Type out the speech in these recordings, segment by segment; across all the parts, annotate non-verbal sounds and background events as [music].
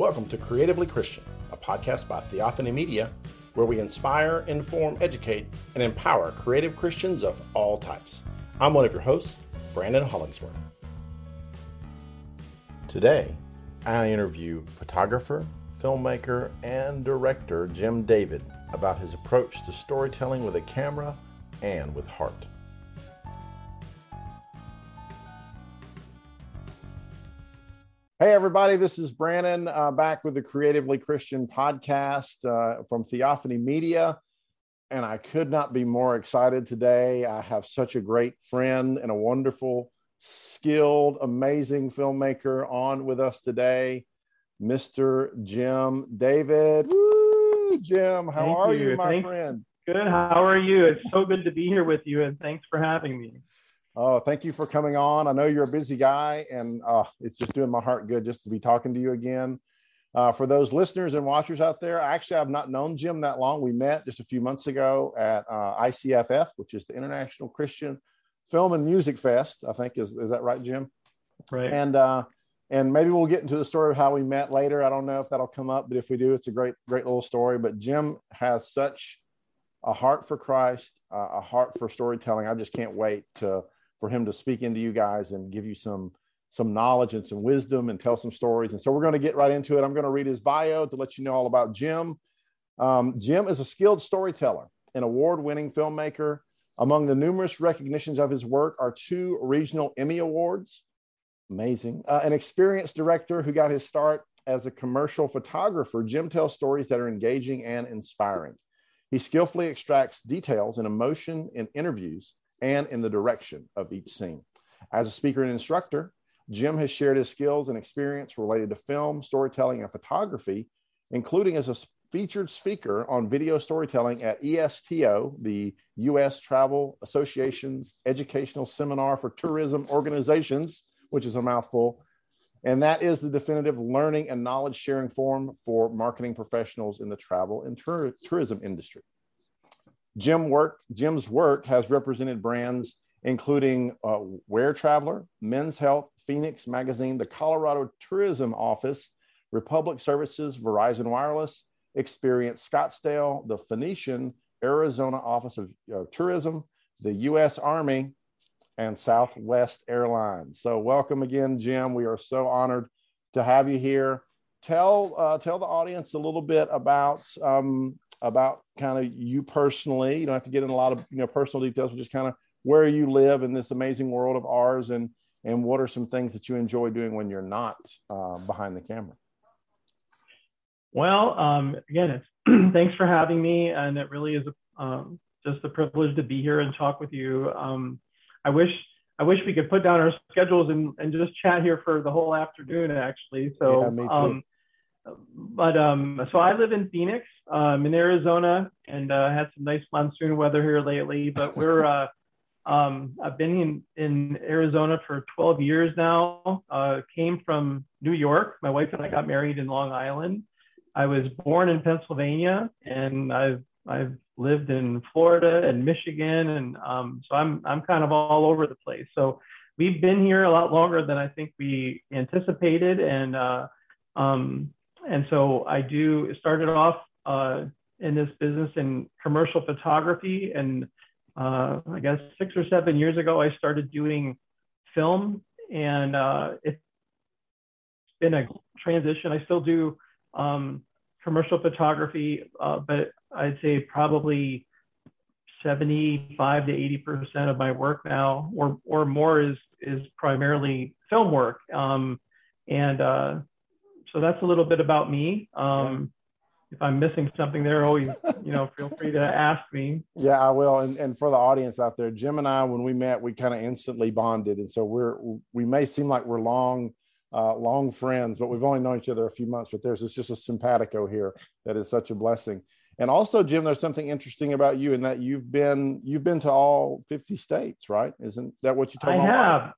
Welcome to Creatively Christian, a podcast by Theophany Media, where we inspire, inform, educate, and empower creative Christians of all types. I'm one of your hosts, Brandon Hollingsworth. Today, I interview photographer, filmmaker, and director Jim David about his approach to storytelling with a camera and with heart. Hey, everybody, this is Brandon uh, back with the Creatively Christian podcast uh, from Theophany Media. And I could not be more excited today. I have such a great friend and a wonderful, skilled, amazing filmmaker on with us today, Mr. Jim David. Woo, Jim, how Thank are you, you my Thanks. friend? Good. How are you? It's so good to be here with you, and thanks for having me. Oh, thank you for coming on. I know you're a busy guy, and uh, it's just doing my heart good just to be talking to you again. Uh, for those listeners and watchers out there, actually, I've not known Jim that long. We met just a few months ago at uh, ICFF, which is the International Christian Film and Music Fest. I think is is that right, Jim? Right. And uh, and maybe we'll get into the story of how we met later. I don't know if that'll come up, but if we do, it's a great great little story. But Jim has such a heart for Christ, uh, a heart for storytelling. I just can't wait to for him to speak into you guys and give you some some knowledge and some wisdom and tell some stories. And so we're going to get right into it. I'm going to read his bio to let you know all about Jim. Um, Jim is a skilled storyteller, an award-winning filmmaker. Among the numerous recognitions of his work are two regional Emmy awards. Amazing. Uh, an experienced director who got his start as a commercial photographer. Jim tells stories that are engaging and inspiring. He skillfully extracts details and emotion in interviews and in the direction of each scene. As a speaker and instructor, Jim has shared his skills and experience related to film, storytelling, and photography, including as a featured speaker on video storytelling at ESTO, the U.S. Travel Association's educational seminar for tourism organizations, which is a mouthful. And that is the definitive learning and knowledge sharing forum for marketing professionals in the travel and tour- tourism industry. Jim work, Jim's work has represented brands including uh, Where Traveler, Men's Health, Phoenix Magazine, the Colorado Tourism Office, Republic Services, Verizon Wireless, Experience Scottsdale, the Phoenician Arizona Office of uh, Tourism, the U.S. Army, and Southwest Airlines. So, welcome again, Jim. We are so honored to have you here. Tell uh, tell the audience a little bit about um, about kind of you personally. You don't have to get in a lot of you know personal details, but just kind of where you live in this amazing world of ours, and and what are some things that you enjoy doing when you're not uh, behind the camera. Well, um, again, it's [clears throat] thanks for having me, and it really is a, um, just a privilege to be here and talk with you. Um, I wish I wish we could put down our schedules and, and just chat here for the whole afternoon, actually. So, Yeah, me too. um, but um, so I live in Phoenix, um, in Arizona, and uh, had some nice monsoon weather here lately. But we're [laughs] uh, um, I've been in, in Arizona for 12 years now. Uh, came from New York. My wife and I got married in Long Island. I was born in Pennsylvania, and I've I've lived in Florida and Michigan, and um, so I'm I'm kind of all over the place. So we've been here a lot longer than I think we anticipated, and uh, um, and so I do started off uh, in this business in commercial photography, and uh, I guess six or seven years ago I started doing film, and uh, it's been a transition. I still do um, commercial photography, uh, but I'd say probably 75 to 80 percent of my work now, or or more, is is primarily film work. Um, and uh, so that's a little bit about me. Um, If I'm missing something there, always you know feel free to ask me. [laughs] Yeah, I will. And and for the audience out there, Jim and I, when we met, we kind of instantly bonded, and so we're we may seem like we're long. Uh, long friends, but we've only known each other a few months. But there's it's just a simpatico here that is such a blessing. And also, Jim, there's something interesting about you in that you've been you've been to all 50 states, right? Isn't that what you told me? I have.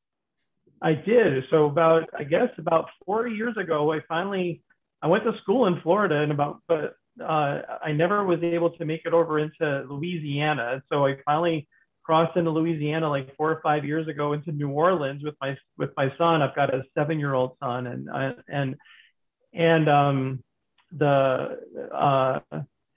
I did. So about I guess about four years ago, I finally I went to school in Florida, and about but uh, I never was able to make it over into Louisiana. So I finally crossed into Louisiana like four or five years ago into New Orleans with my with my son. I've got a seven year old son, and uh, and and um, the uh,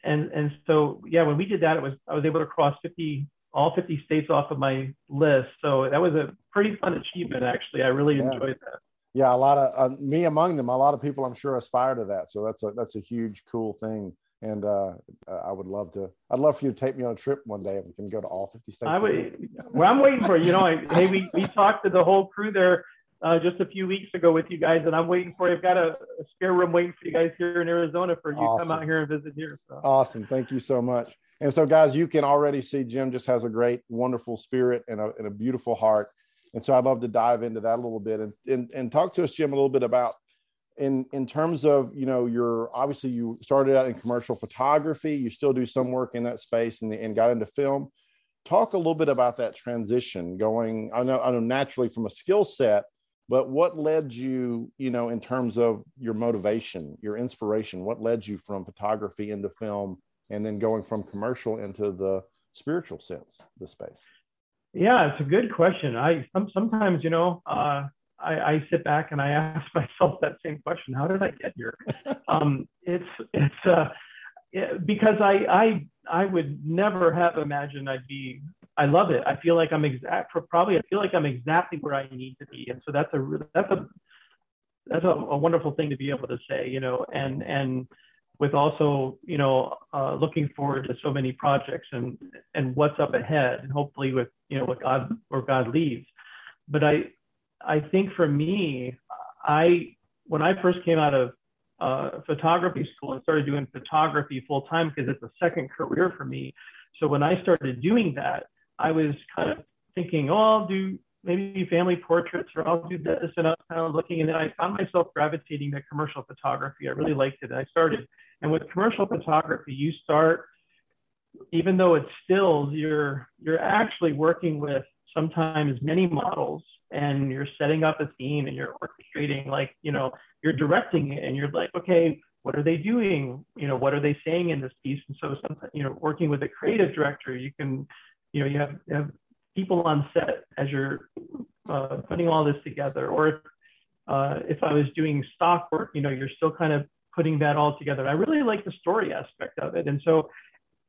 and and so yeah, when we did that, it was I was able to cross 50 all 50 states off of my list. So that was a pretty fun achievement, actually. I really yeah. enjoyed that. Yeah, a lot of uh, me among them. A lot of people, I'm sure, aspire to that. So that's a that's a huge, cool thing. And uh, I would love to. I'd love for you to take me on a trip one day, and we can go to all 50 states. I would. well, I'm waiting for you. You know, I, hey, we we talked to the whole crew there uh, just a few weeks ago with you guys, and I'm waiting for you. I've got a, a spare room waiting for you guys here in Arizona for you awesome. to come out here and visit here. So. Awesome. Thank you so much. And so, guys, you can already see Jim just has a great, wonderful spirit and a, and a beautiful heart. And so, I'd love to dive into that a little bit and, and, and talk to us, Jim, a little bit about in in terms of you know your obviously you started out in commercial photography. You still do some work in that space and, and got into film. Talk a little bit about that transition going i know i know naturally from a skill set but what led you you know in terms of your motivation your inspiration what led you from photography into film and then going from commercial into the spiritual sense the space yeah it's a good question i sometimes you know uh, I, I, sit back and i ask [laughs] myself that same question how did i get here [laughs] um, it's it's uh, because I, I I would never have imagined I'd be. I love it. I feel like I'm exact. Probably I feel like I'm exactly where I need to be, and so that's a that's a that's a, a wonderful thing to be able to say, you know, and and with also you know uh, looking forward to so many projects and and what's up ahead and hopefully with you know what god or god leads but i i think for me i when i first came out of uh, photography school and started doing photography full time because it's a second career for me so when i started doing that i was kind of thinking oh i'll do maybe family portraits or I'll do this and I was kind of looking and then I found myself gravitating to commercial photography. I really liked it. And I started and with commercial photography, you start, even though it's stills, you're you're actually working with sometimes many models and you're setting up a scene and you're orchestrating like, you know, you're directing it and you're like, okay, what are they doing? You know, what are they saying in this piece? And so sometimes, you know, working with a creative director, you can, you know, you have, you have people on set as you're uh, putting all this together. Or if, uh, if I was doing stock work, you know, you're still kind of putting that all together. I really like the story aspect of it. And so,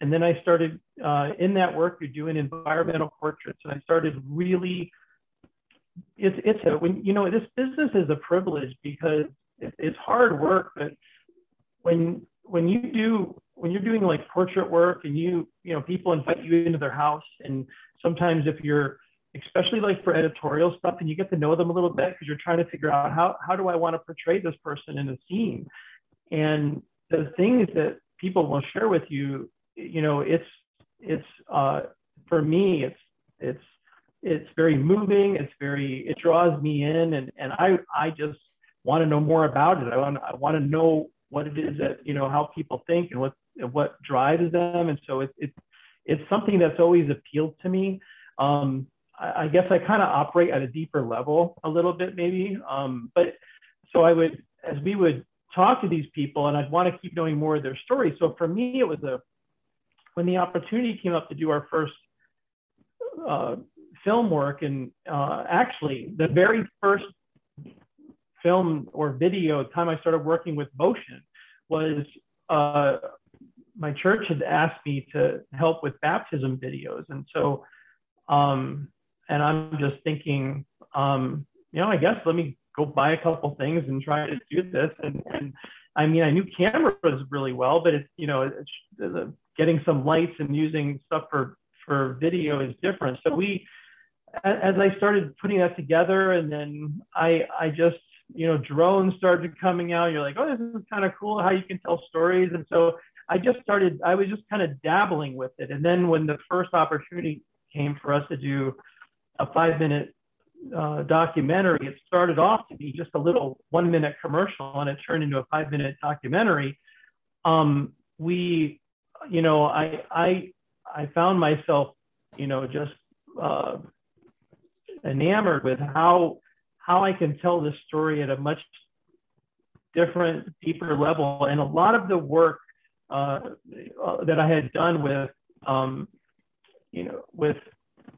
and then I started uh, in that work, you're doing environmental portraits. And I started really, it's, it's a, when, you know, this business is a privilege because it, it's hard work, but when, when you do, when you're doing like portrait work and you, you know, people invite you into their house and sometimes if you're, especially like for editorial stuff and you get to know them a little bit because you're trying to figure out how, how do I want to portray this person in a scene? And the things that people will share with you you know it's it's uh, for me it's it's it's very moving. It's very it draws me in. And and i i just want to know more about it. I want i want to know what it is that you know how people think and what what drives them. And so it's it's it's something that's always appealed to me. Um i, I guess i kind of operate at a deeper level a little bit maybe. Um but so i would as we would talk to these people and I'd want to keep knowing more of their stories. So for me, it was a, when the opportunity came up to do our first uh, film work, and uh, actually the very first film or video time I started working with motion was uh, my church had asked me to help with baptism videos. And so, um, and I'm just thinking, um, you know, I guess let me go buy a couple things and try to do this. And, and I mean, I knew cameras really well, but it's, you know, it's, getting some lights and using stuff for, for video is different. So we, as I started putting that together and then I, I just, you know, drones started coming out. You're like, oh, this is kind of cool how you can tell stories. And so I just started, I was just kind of dabbling with it. And then when the first opportunity came for us to do a five minute uh, documentary, it started off to be just a little one minute commercial and it turned into a five minute documentary. Um, we, you know, I, I, I found myself, you know, just uh, enamored with how, how I can tell this story at a much different, deeper level. And a lot of the work uh, uh that I had done with, um, you know, with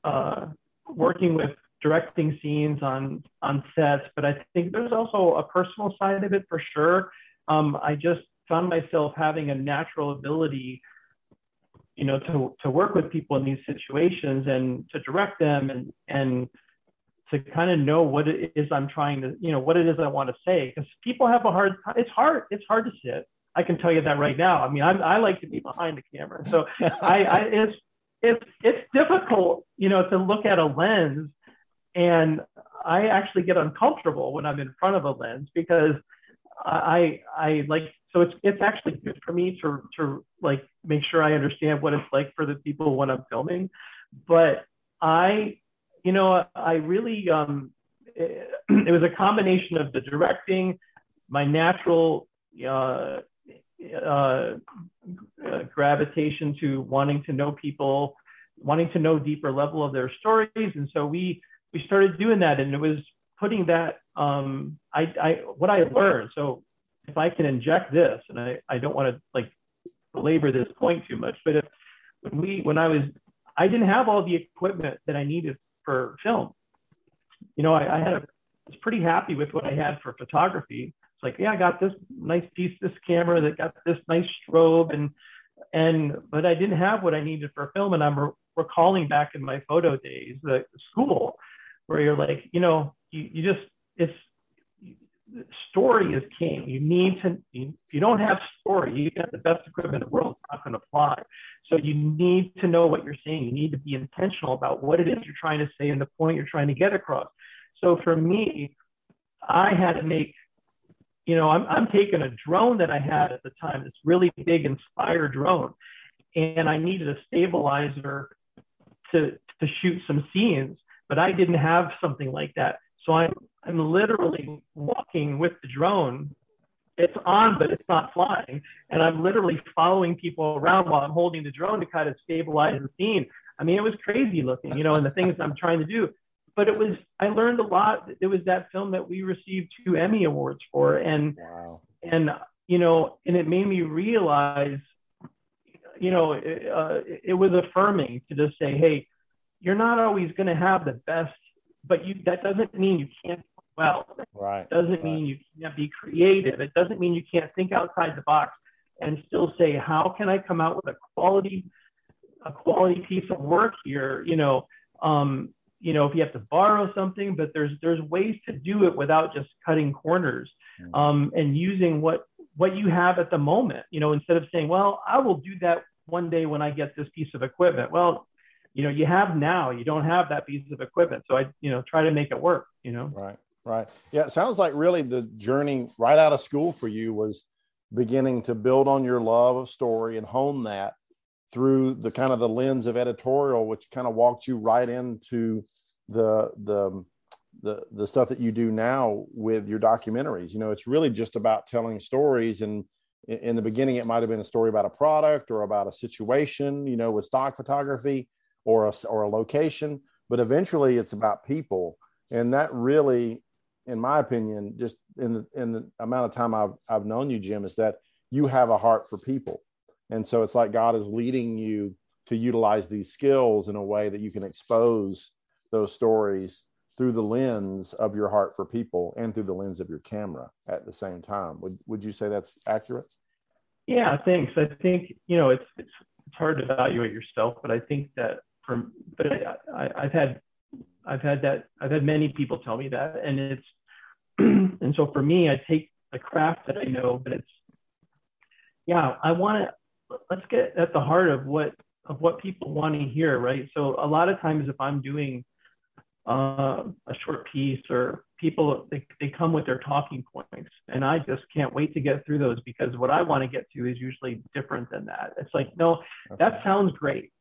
uh, working with directing scenes on on sets, but I think there's also a personal side of it for sure. um, I just found myself having a natural ability, you know, to to work with people in these situations and to direct them and and to kind of know what it is I'm trying to, you know, what it is I want to say. Because people have a hard, it's hard, it's hard to sit. I can tell you that right now. I mean, I'm, I like to be behind the camera, so [laughs] I, I it's it's it's difficult, you know, to look at a lens, and I actually get uncomfortable when I'm in front of a lens because I I like so it's it's actually good for me to to like make sure I understand what it's like for the people when I'm filming, but I you know I really um it, [clears throat] it was a combination of the directing, my natural uh, uh, gravitation to wanting to know people, wanting to know deeper level of their stories, and so we we started doing that, and it was putting that um, I, I what I learned. So if I can inject this, and I, I don't want to like belabor this point too much, but if when we when I was I didn't have all the equipment that I needed for film. You know, I, I had a, I was pretty happy with what I had for photography. It's like, yeah, I got this nice piece, this camera that got this nice strobe, and and but I didn't have what I needed for film. And I'm re- recalling back in my photo days, the school, where you're like, you know, you, you just it's story is king. You need to, you, if you don't have story, you got the best equipment in the world, it's not going to fly. So you need to know what you're saying. You need to be intentional about what it is you're trying to say and the point you're trying to get across. So for me, I had to make, you know, I'm, I'm taking a drone that I had at the time, this really big Inspire drone, and I needed a stabilizer to, to shoot some scenes, but I didn't have something like that. So I'm, I'm literally walking with the drone. It's on, but it's not flying. And I'm literally following people around while I'm holding the drone to kind of stabilize the scene. I mean, it was crazy looking, you know, and the things I'm trying to do. But it was, I learned a lot. It was that film that we received two Emmy Awards for. And, wow. and, you know, and it made me realize, you know, uh, it was affirming to just say, hey, you're not always going to have the best but you that doesn't mean you can't well. Right. It doesn't right. mean you can't be creative. It doesn't mean you can't think outside the box and still say, how can I come out with a quality a quality piece of work here? You know, um, you know, if you have to borrow something, but there's there's ways to do it without just cutting corners mm. um, and using what what you have at the moment. You know, instead of saying, well, I will do that one day when I get this piece of equipment. Well, you know you have now you don't have that piece of equipment. So i you know try to make it work you know? Right right. Yeah it sounds like really the journey right out of school for you was beginning to build on your love of story and hone that through the kind of the lens of editorial which kind of walked you right into the the the the stuff that you do now with your documentaries. You know it's really just about telling stories and in the beginning it might have been a story about a product or about a situation you know with stock photography or a, or a location, but eventually it's about people. And that really, in my opinion, just in the, in the amount of time I've, I've known you, Jim, is that you have a heart for people. And so it's like God is leading you to utilize these skills in a way that you can expose those stories through the lens of your heart for people and through the lens of your camera at the same time. Would, would you say that's accurate? Yeah, thanks. I think, you know, it's, it's, it's hard to evaluate yourself, but I think that from but I, I, have had I've had that I've had many people tell me that and it's [clears throat] and so for me I take the craft that I know but it's yeah I want to let's get at the heart of what of what people want to hear right? So a lot of times if I'm doing uh, a short piece or people they, they come with their talking points and i just can't wait to get through those because what i want to get to is usually different than that. It's like no that sounds great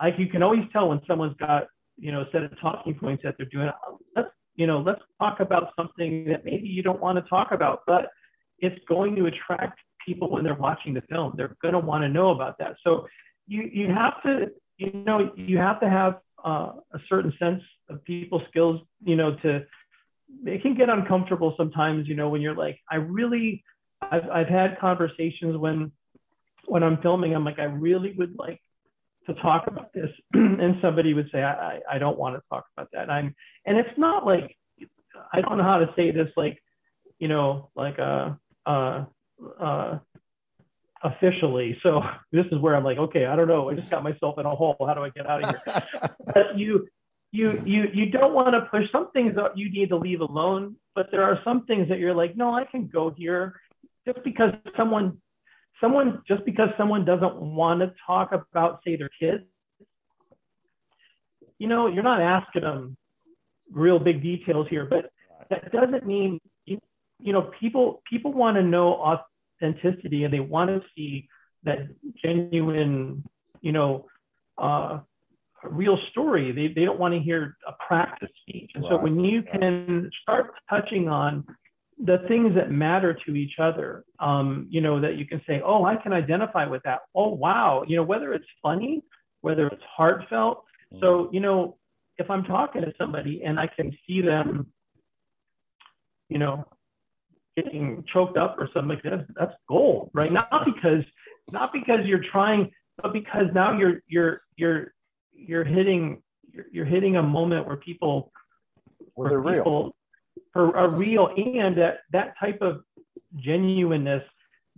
like you can always tell when someone's got you know a set of talking points that they're doing. Let's you know let's talk about something that maybe you don't want to talk about, but it's going to attract people when they're watching the film. They're going to want to know about that. So you you have to you know you have to have uh, a certain sense of people skills. You know to it can get uncomfortable sometimes. You know when you're like I really I've I've had conversations when when I'm filming. I'm like I really would like to talk about this [clears throat] and somebody would say I, I don't want to talk about that and i'm and it's not like i don't know how to say this like you know like uh uh officially. So [laughs] this is where I'm like, okay, I don't know. I just got myself in a hole. How do I get out of here? [laughs] but you, you, you, you don't want to push some things that you need to leave alone. But there are some things that you're like, no, I can go here just because someone, someone, just because someone doesn't want to talk about, say, their kids. You know, you're not asking them real big details here, but that doesn't mean you, you know people people want to know authenticity and they want to see that genuine you know uh, real story they, they don't want to hear a practice speech and right. so when you can start touching on the things that matter to each other um, you know that you can say oh i can identify with that oh wow you know whether it's funny whether it's heartfelt so you know if i'm talking to somebody and i can see them you know, getting choked up or something like that, that's gold, right? Not [laughs] because not because you're trying, but because now you're you're you're you're hitting you're, you're hitting a moment where people where they're people real. Are, a real and that that type of genuineness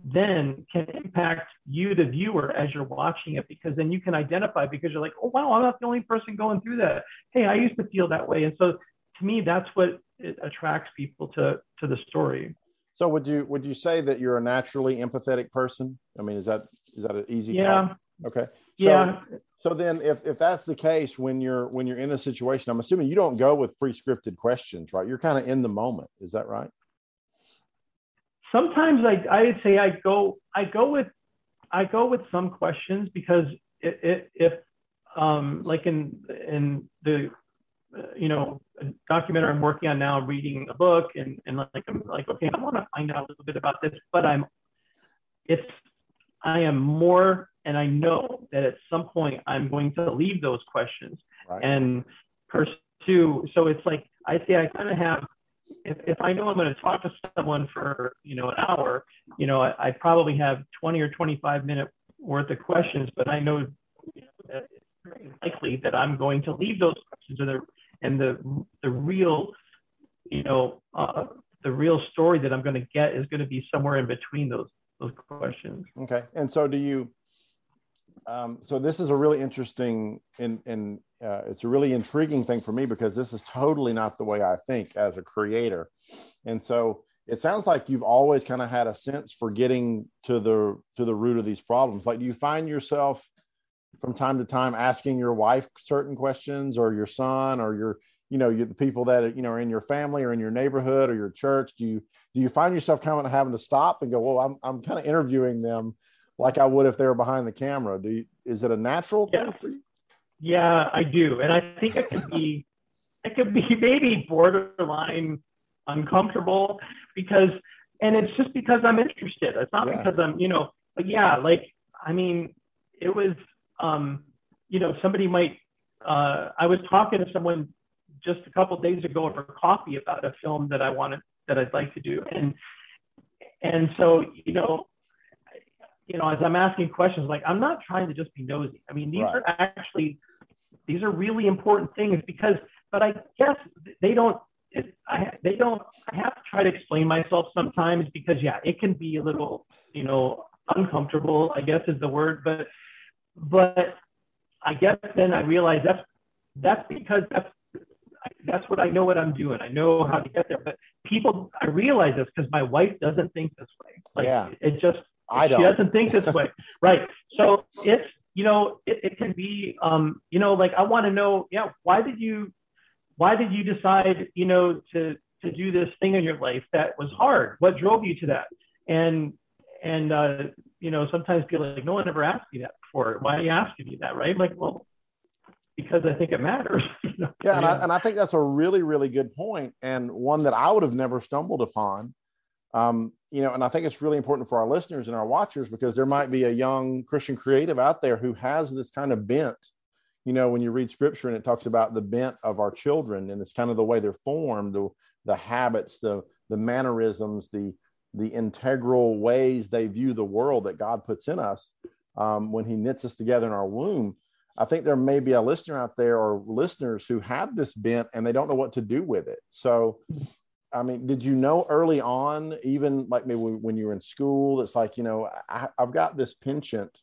then can impact you the viewer as you're watching it because then you can identify because you're like oh wow i'm not the only person going through that hey i used to feel that way and so to me that's what it attracts people to to the story. So would you would you say that you're a naturally empathetic person? I mean, is that is that an easy? Yeah. Call? Okay. So, yeah. So then, if if that's the case, when you're when you're in a situation, I'm assuming you don't go with pre-scripted questions, right? You're kind of in the moment. Is that right? Sometimes I I'd say I go I go with I go with some questions because it, it, if um, like in in the you know, documentary I'm working on now, reading a book, and and like I'm like, okay, I want to find out a little bit about this, but I'm, it's, I am more, and I know that at some point I'm going to leave those questions right. and pursue. So it's like I say I kind of have. If, if I know I'm going to talk to someone for you know an hour, you know I, I probably have 20 or 25 minute worth of questions, but I know, you know that it's very likely that I'm going to leave those questions or they're and the the real you know uh, the real story that i'm going to get is going to be somewhere in between those those questions okay and so do you um, so this is a really interesting and uh, it's a really intriguing thing for me because this is totally not the way I think as a creator, and so it sounds like you've always kind of had a sense for getting to the to the root of these problems. Like, do you find yourself from time to time asking your wife certain questions or your son or your you know the people that you know are in your family or in your neighborhood or your church do you do you find yourself kind of having to stop and go well i'm, I'm kind of interviewing them like i would if they were behind the camera do you, is it a natural yeah. thing for you yeah i do and i think it could be it could be [laughs] maybe borderline uncomfortable because and it's just because i'm interested it's not yeah. because i'm you know but yeah like i mean it was um, you know, somebody might. Uh, I was talking to someone just a couple days ago over coffee about a film that I wanted that I'd like to do, and and so you know, you know, as I'm asking questions, like I'm not trying to just be nosy. I mean, these right. are actually these are really important things because, but I guess they don't. It, I, they don't. I have to try to explain myself sometimes because yeah, it can be a little, you know, uncomfortable. I guess is the word, but but I guess then I realize that's that's because that's that's what I know what I'm doing. I know how to get there. But people, I realize this because my wife doesn't think this way. Like yeah. it just I don't. she doesn't think this way, [laughs] right? So it's you know it, it can be um you know like I want to know yeah why did you why did you decide you know to to do this thing in your life that was hard? What drove you to that? And and uh, you know sometimes people like no one ever asked me that before. Why are you asking me that? Right? Like, well, because I think it matters. [laughs] yeah, and I, and I think that's a really, really good point, and one that I would have never stumbled upon. Um, you know, and I think it's really important for our listeners and our watchers because there might be a young Christian creative out there who has this kind of bent. You know, when you read scripture and it talks about the bent of our children, and it's kind of the way they're formed, the the habits, the the mannerisms, the the integral ways they view the world that God puts in us um, when He knits us together in our womb. I think there may be a listener out there or listeners who have this bent and they don't know what to do with it. So, I mean, did you know early on, even like maybe when you were in school, it's like, you know, I, I've got this penchant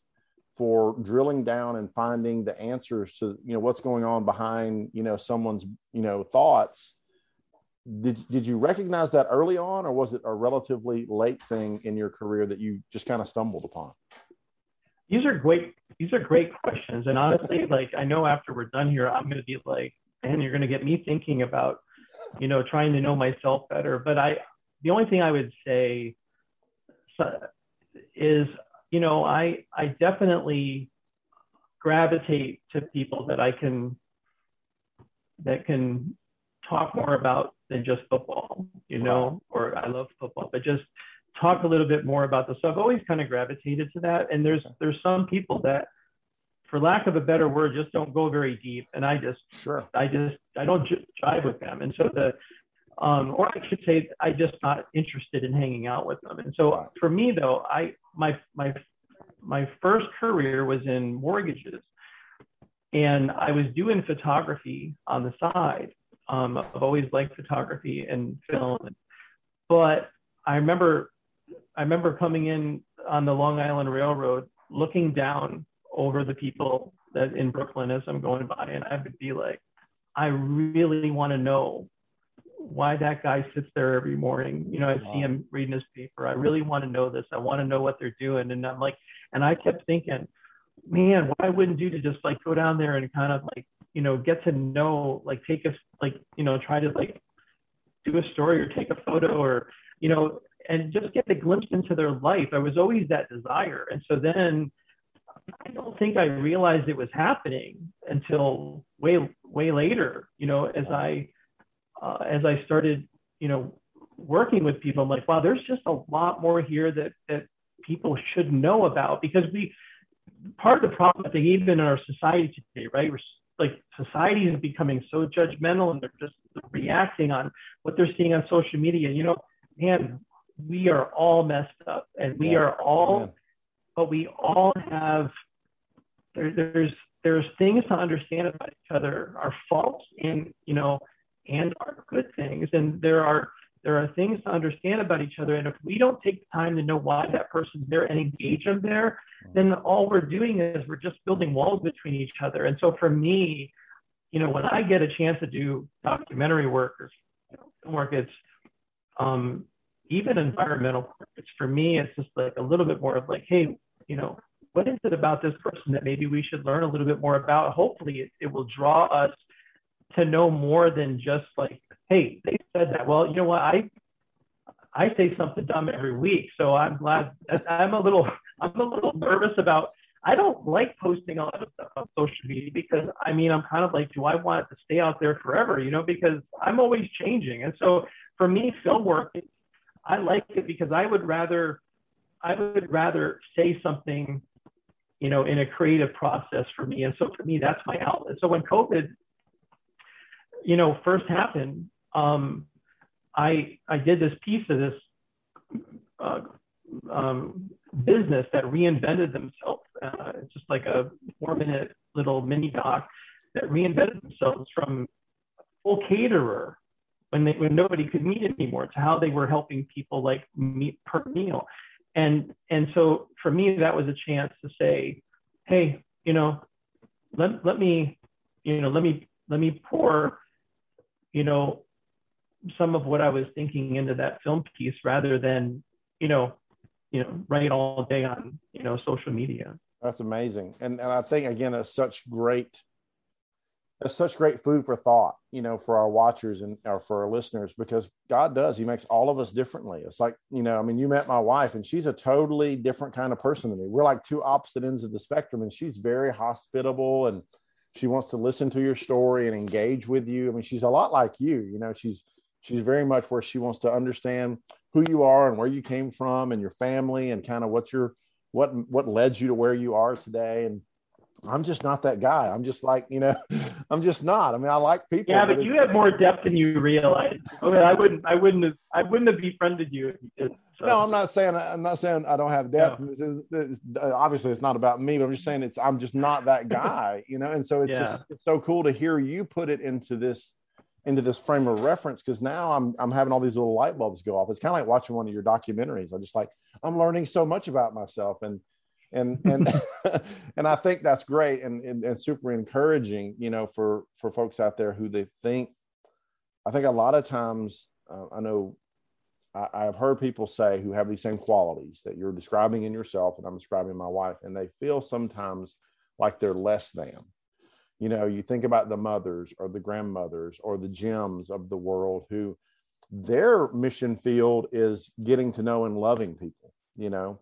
for drilling down and finding the answers to, you know, what's going on behind, you know, someone's, you know, thoughts. Did, did you recognize that early on or was it a relatively late thing in your career that you just kind of stumbled upon? These are great. These are great questions. And honestly, like, I know after we're done here, I'm going to be like, and you're going to get me thinking about you know, trying to know myself better. But I, the only thing I would say is, you know, I, I definitely gravitate to people that I can, that can talk more about than just football, you know, or I love football, but just talk a little bit more about this. So I've always kind of gravitated to that. And there's, there's some people that, for lack of a better word, just don't go very deep. And I just, sure, I just, I don't jive with them. And so the, um, or I should say, I just not interested in hanging out with them. And so for me though, I, my, my, my first career was in mortgages and I was doing photography on the side. Um, I've always liked photography and film, but I remember, I remember coming in on the Long Island Railroad, looking down over the people that in Brooklyn as I'm going by, and I would be like, I really want to know why that guy sits there every morning. You know, I see him reading his paper. I really want to know this. I want to know what they're doing. And I'm like, and I kept thinking, man, why wouldn't you to just like go down there and kind of like, you know, get to know, like take a, like, you know, try to like do a story or take a photo or, you know, and just get a glimpse into their life. I was always that desire. And so then I don't think I realized it was happening until way way later. You know, as I uh, as I started, you know, working with people, I'm like, wow, there's just a lot more here that that people should know about because we part of the problem I think even in our society today, right? We're like society is becoming so judgmental and they're just reacting on what they're seeing on social media. You know, man, we are all messed up and we yeah. are all but we all have there, there's there's things to understand about each other, our faults and you know, and our good things, and there are there are things to understand about each other. And if we don't take the time to know why that person's there and engage them there, then all we're doing is we're just building walls between each other. And so for me, you know, when I get a chance to do documentary work or work, it's um, even environmental work. It's for me, it's just like a little bit more of like, hey, you know, what is it about this person that maybe we should learn a little bit more about? Hopefully, it, it will draw us to know more than just like, hey, they said that. Well, you know what? I I say something dumb every week, so I'm glad. I'm a little I'm a little nervous about. I don't like posting a lot of stuff on social media because I mean I'm kind of like, do I want it to stay out there forever? You know, because I'm always changing, and so for me, film work, I like it because I would rather I would rather say something, you know, in a creative process for me. And so for me, that's my outlet. So when COVID, you know, first happened, um, I I did this piece of this uh, um, business that reinvented themselves. Uh, just like a four minute little mini doc that reinvented themselves from full caterer when they when nobody could meet anymore to how they were helping people like meet per meal and and so for me that was a chance to say hey you know let, let me you know let me let me pour you know some of what i was thinking into that film piece rather than you know you know write all day on you know social media. That's amazing. And and i think again it's such great it's such great food for thought, you know, for our watchers and or for our listeners, because God does. He makes all of us differently. It's like, you know, I mean, you met my wife and she's a totally different kind of person than me. We're like two opposite ends of the spectrum, and she's very hospitable and she wants to listen to your story and engage with you. I mean, she's a lot like you, you know, she's she's very much where she wants to understand who you are and where you came from and your family and kind of what your what what led you to where you are today. And I'm just not that guy. I'm just like, you know, [laughs] I'm just not. I mean, I like people. Yeah, but, but you have more depth than you realize. I, mean, I wouldn't, I wouldn't have, I wouldn't have befriended you if you did. So. No, I'm not saying, I'm not saying I don't have depth. No. This is, this uh, obviously it's not about me, but I'm just saying it's, I'm just not that [laughs] guy, you know? And so it's yeah. just, it's so cool to hear you put it into this, into this frame of reference because now I'm I'm having all these little light bulbs go off. It's kind of like watching one of your documentaries. I'm just like I'm learning so much about myself and and [laughs] and [laughs] and I think that's great and, and, and super encouraging, you know, for for folks out there who they think. I think a lot of times uh, I know I, I've heard people say who have these same qualities that you're describing in yourself and I'm describing my wife, and they feel sometimes like they're less than you know you think about the mothers or the grandmothers or the Jims of the world who their mission field is getting to know and loving people you know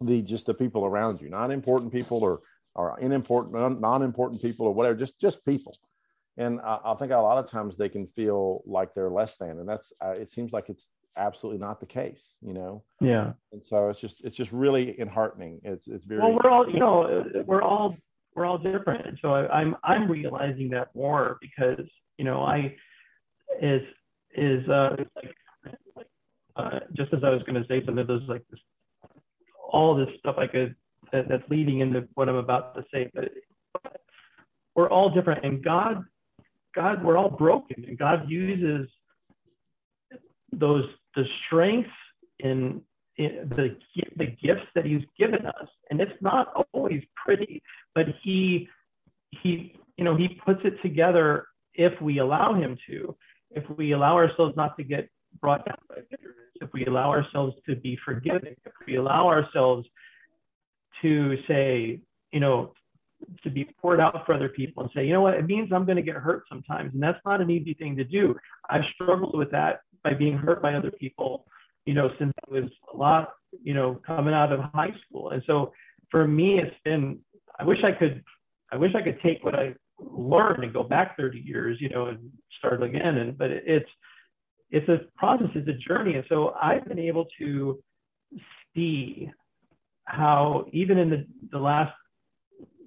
the just the people around you not important people or or unimportant non-important people or whatever just just people. And I, I, think a lot of times they can feel like they're less than and that's uh, it seems like it's absolutely not the case you know? Yeah. And so it's just it's just really enheartening. It's it's very well we're all you know we're all we're all different. And so I, I'm, I'm realizing that more because you know I is is uh like, like uh, just as I was going to say something, there's like this all this stuff I could that, that's leading into what I'm about to say, but we're all different, and God God we're all broken, and God uses those the strengths in the the gifts that he's given us and it's not always pretty but he he you know he puts it together if we allow him to if we allow ourselves not to get brought down by bitterness if we allow ourselves to be forgiving if we allow ourselves to say you know to be poured out for other people and say you know what it means i'm going to get hurt sometimes and that's not an easy thing to do i've struggled with that by being hurt by other people you know, since I was a lot, you know, coming out of high school. And so for me, it's been, I wish I could, I wish I could take what I learned and go back 30 years, you know, and start again. And, but it's, it's a process, it's a journey. And so I've been able to see how even in the, the last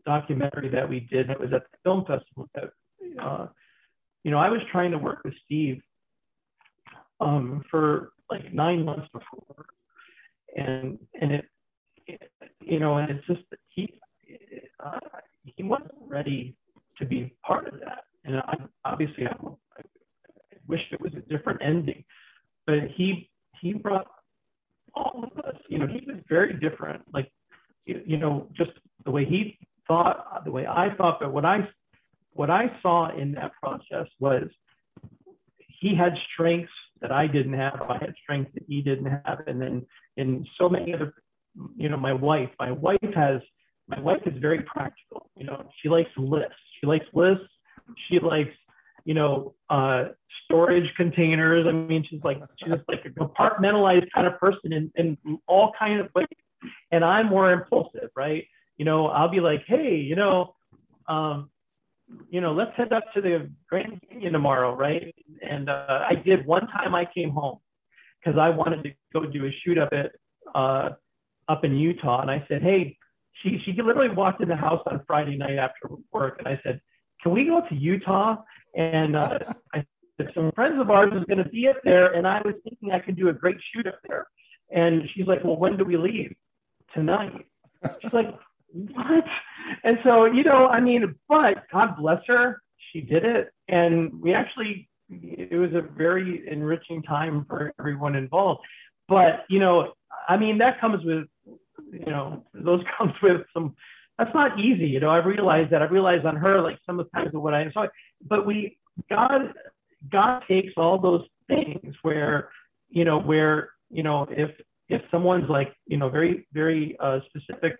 documentary that we did that was at the film festival that, uh, you know, I was trying to work with Steve um, for like nine months before, and and it, it you know, and it's just he uh, he wasn't ready to be part of that, and I obviously I, wished it was a different ending, but he he brought all of us, you know, he was very different, like you, you know, just the way he thought, the way I thought, but what I what I saw in that process was he had strengths that I didn't have. I had strengths that he didn't have. And then in so many other, you know, my wife, my wife has, my wife is very practical. You know, she likes lists. She likes lists. She likes, you know, uh, storage containers. I mean, she's like, she's like a compartmentalized kind of person in, in all kind of ways. And I'm more impulsive, right? You know, I'll be like, hey, you know, um, you know, let's head up to the Grand Canyon tomorrow, right? And uh, I did one time. I came home because I wanted to go do a shoot up at uh, up in Utah, and I said, hey, she she literally walked in the house on Friday night after work, and I said, can we go to Utah? And uh, I said, some friends of ours is going to be up there, and I was thinking I could do a great shoot up there. And she's like, well, when do we leave? Tonight. She's like, what? And so, you know, I mean, but God bless her, she did it. And we actually, it was a very enriching time for everyone involved. But, you know, I mean, that comes with, you know, those [laughs] comes with some, that's not easy. You know, I've realized that. I've realized on her, like some of the times of what I saw, but we, God, God takes all those things where, you know, where, you know, if, if someone's like, you know, very, very uh, specific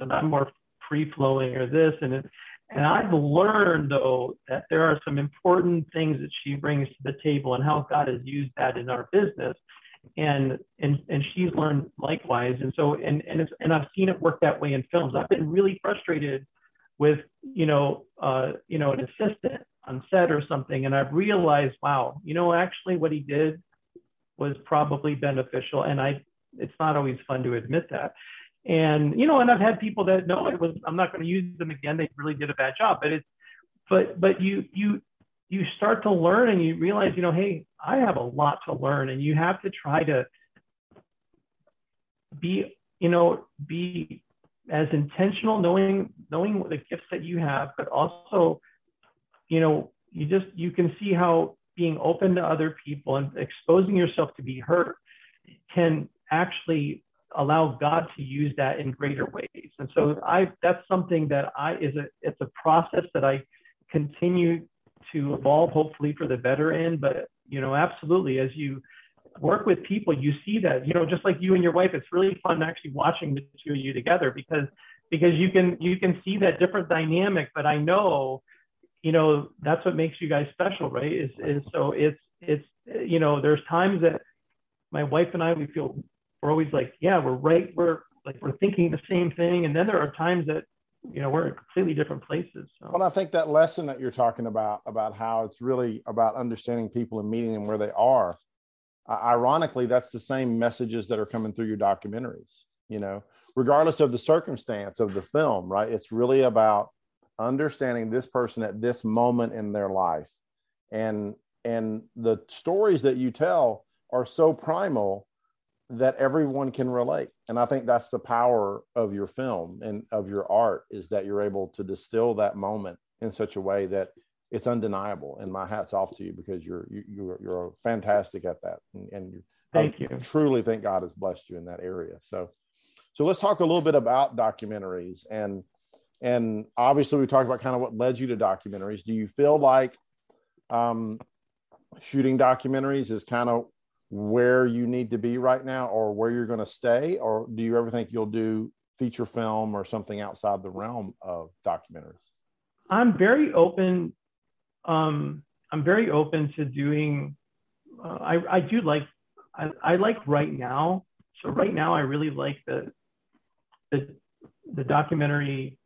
and I'm more free flowing or this and it, and I've learned though that there are some important things that she brings to the table and how God has used that in our business. And and and she's learned likewise. And so and and it's and I've seen it work that way in films. I've been really frustrated with you know uh, you know an assistant on set or something, and I've realized, wow, you know, actually what he did was probably beneficial. And I it's not always fun to admit that. And you know, and I've had people that no, it was I'm not going to use them again. They really did a bad job. But it's but but you you you start to learn and you realize, you know, hey, I have a lot to learn, and you have to try to be, you know, be as intentional, knowing knowing the gifts that you have, but also, you know, you just you can see how being open to other people and exposing yourself to be hurt can actually allow God to use that in greater ways. And so I that's something that I is a it's a process that I continue to evolve hopefully for the better in but you know absolutely as you work with people you see that you know just like you and your wife it's really fun actually watching the two of you together because because you can you can see that different dynamic but I know you know that's what makes you guys special right is is so it's it's you know there's times that my wife and I we feel we're always like, yeah, we're right. We're like, we're thinking the same thing. And then there are times that, you know, we're in completely different places. So. Well, I think that lesson that you're talking about, about how it's really about understanding people and meeting them where they are. Uh, ironically, that's the same messages that are coming through your documentaries, you know, regardless of the circumstance of the film, right? It's really about understanding this person at this moment in their life. And, and the stories that you tell are so primal that everyone can relate. And i think that's the power of your film and of your art is that you're able to distill that moment in such a way that it's undeniable. And my hat's off to you because you're you, you're you're fantastic at that. And, and you thank I you. truly think god has blessed you in that area. So so let's talk a little bit about documentaries and and obviously we talked about kind of what led you to documentaries. Do you feel like um shooting documentaries is kind of where you need to be right now or where you're going to stay? Or do you ever think you'll do feature film or something outside the realm of documentaries? I'm very open um, i'm very open to doing uh, I, I do like I, I like right now. So right now i really like the the, the documentary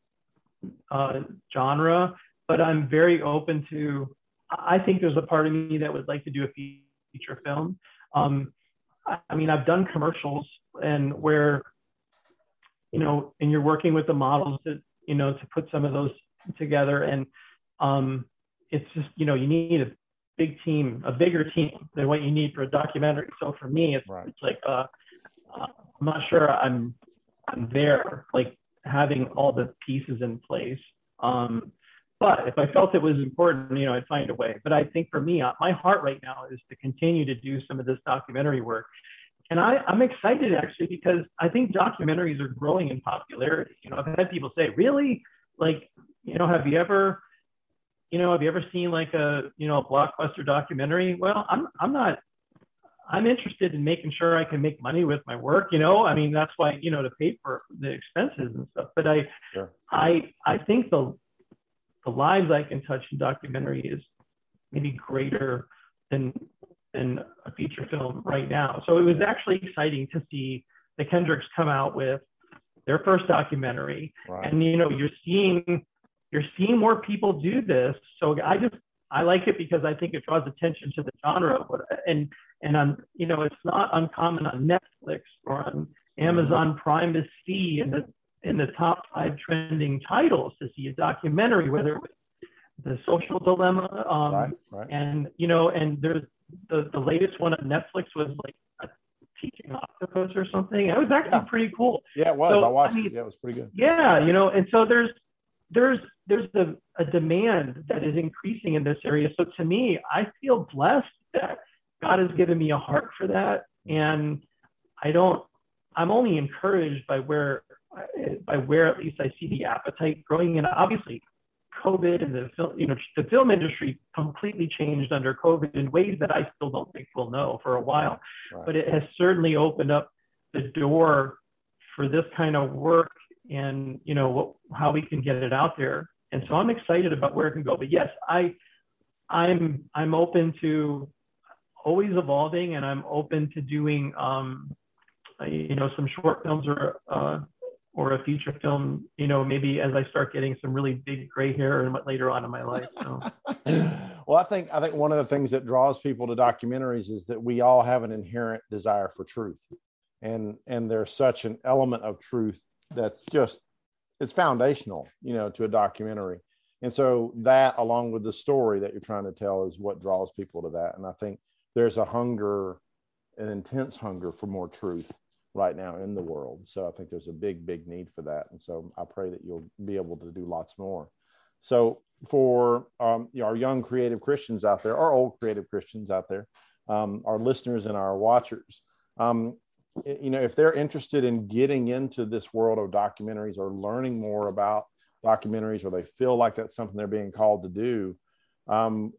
uh, genre but i'm very open to i think there's a part of me that would like to do a feature film um, I mean, I've done commercials and where, you know, and you're working with the models to, you know, to put some of those together. And um, it's just, you know, you need a big team, a bigger team than what you need for a documentary. So for me, it's, right. it's like, uh, uh, I'm not sure I'm, I'm there, like having all the pieces in place. Um, but if I felt it was important, you know, I'd find a way. But I think for me, uh, my heart right now is to continue to do some of this documentary work. And I, I'm excited actually because I think documentaries are growing in popularity. You know, I've had people say, really? Like, you know, have you ever, you know, have you ever seen like a, you know, a blockbuster documentary? Well, I'm, I'm not, I'm interested in making sure I can make money with my work. You know, I mean, that's why, you know, to pay for the expenses and stuff. But I, sure. I, I think the, the lives I can touch in documentary is maybe greater than than a feature film right now. So it was actually exciting to see the Kendricks come out with their first documentary, right. and you know you're seeing you're seeing more people do this. So I just I like it because I think it draws attention to the genre. And and on you know it's not uncommon on Netflix or on Amazon Prime to see and the in the top five trending titles to see a documentary, whether it was the social dilemma, um, right, right. and you know, and there's the the latest one on Netflix was like a teaching octopus or something. It was actually yeah. pretty cool. Yeah, it was. So, I watched I mean, it. Yeah, it was pretty good. Yeah, you know, and so there's there's there's a, a demand that is increasing in this area. So to me, I feel blessed that God has given me a heart for that, and I don't. I'm only encouraged by where by where at least I see the appetite growing. And obviously, COVID and the film, you know, the film industry completely changed under COVID in ways that I still don't think we'll know for a while. Right. But it has certainly opened up the door for this kind of work and you know what, how we can get it out there. And so I'm excited about where it can go. But yes, I I'm I'm open to always evolving, and I'm open to doing um, you know some short films or uh, or a feature film, you know, maybe as I start getting some really big gray hair and later on in my life. So. [laughs] well, I think I think one of the things that draws people to documentaries is that we all have an inherent desire for truth, and and there's such an element of truth that's just it's foundational, you know, to a documentary. And so that, along with the story that you're trying to tell, is what draws people to that. And I think there's a hunger, an intense hunger for more truth right now in the world. So I think there's a big, big need for that. And so I pray that you'll be able to do lots more So for um, our young creative Christians out there, our old creative Christians out there, um, our listeners and our watchers, um, you know, if they're interested in getting into this world of documentaries or learning more about documentaries, or they feel like that's something they're being called to do, um,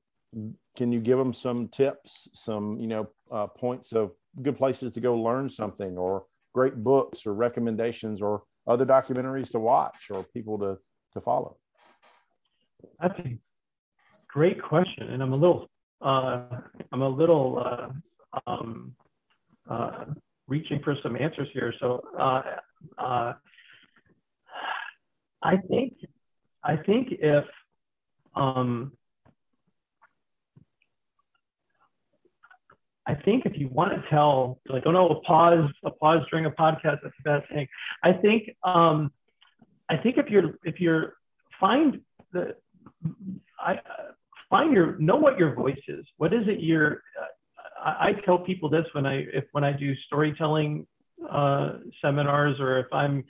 can you give them some tips, some you know uh, points of good places to go learn something, or great books, or recommendations, or other documentaries to watch, or people to to follow? That's a great question, and I'm a little uh, I'm a little uh, um, uh, reaching for some answers here. So uh, uh, I think I think if um, I think if you want to tell, like, oh no, a pause, a pause during a podcast, that's the best thing. I think, um, I think if you're, if you're, find the, I find your, know what your voice is. What is it you're, I, I, tell people this when I, if, when I do storytelling uh, seminars or if I'm,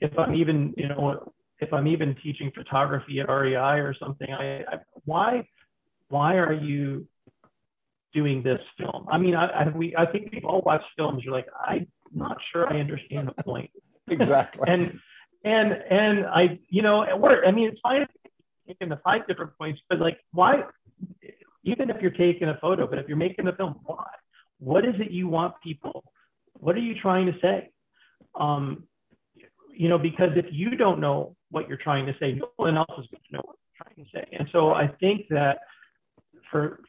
if I'm even, you know, if I'm even teaching photography at REI or something, I, I why, why are you doing this film. I mean, I, I, we, I think we've all watched films. You're like, I'm not sure I understand the point. [laughs] exactly. and and and I, you know, what I mean, it's fine taking the five different points, but like, why? Even if you're taking a photo, but if you're making a film, why? What is it you want people? What are you trying to say? Um, you know, because if you don't know what you're trying to say, no one else is going to know what you're trying to say. And so I think that for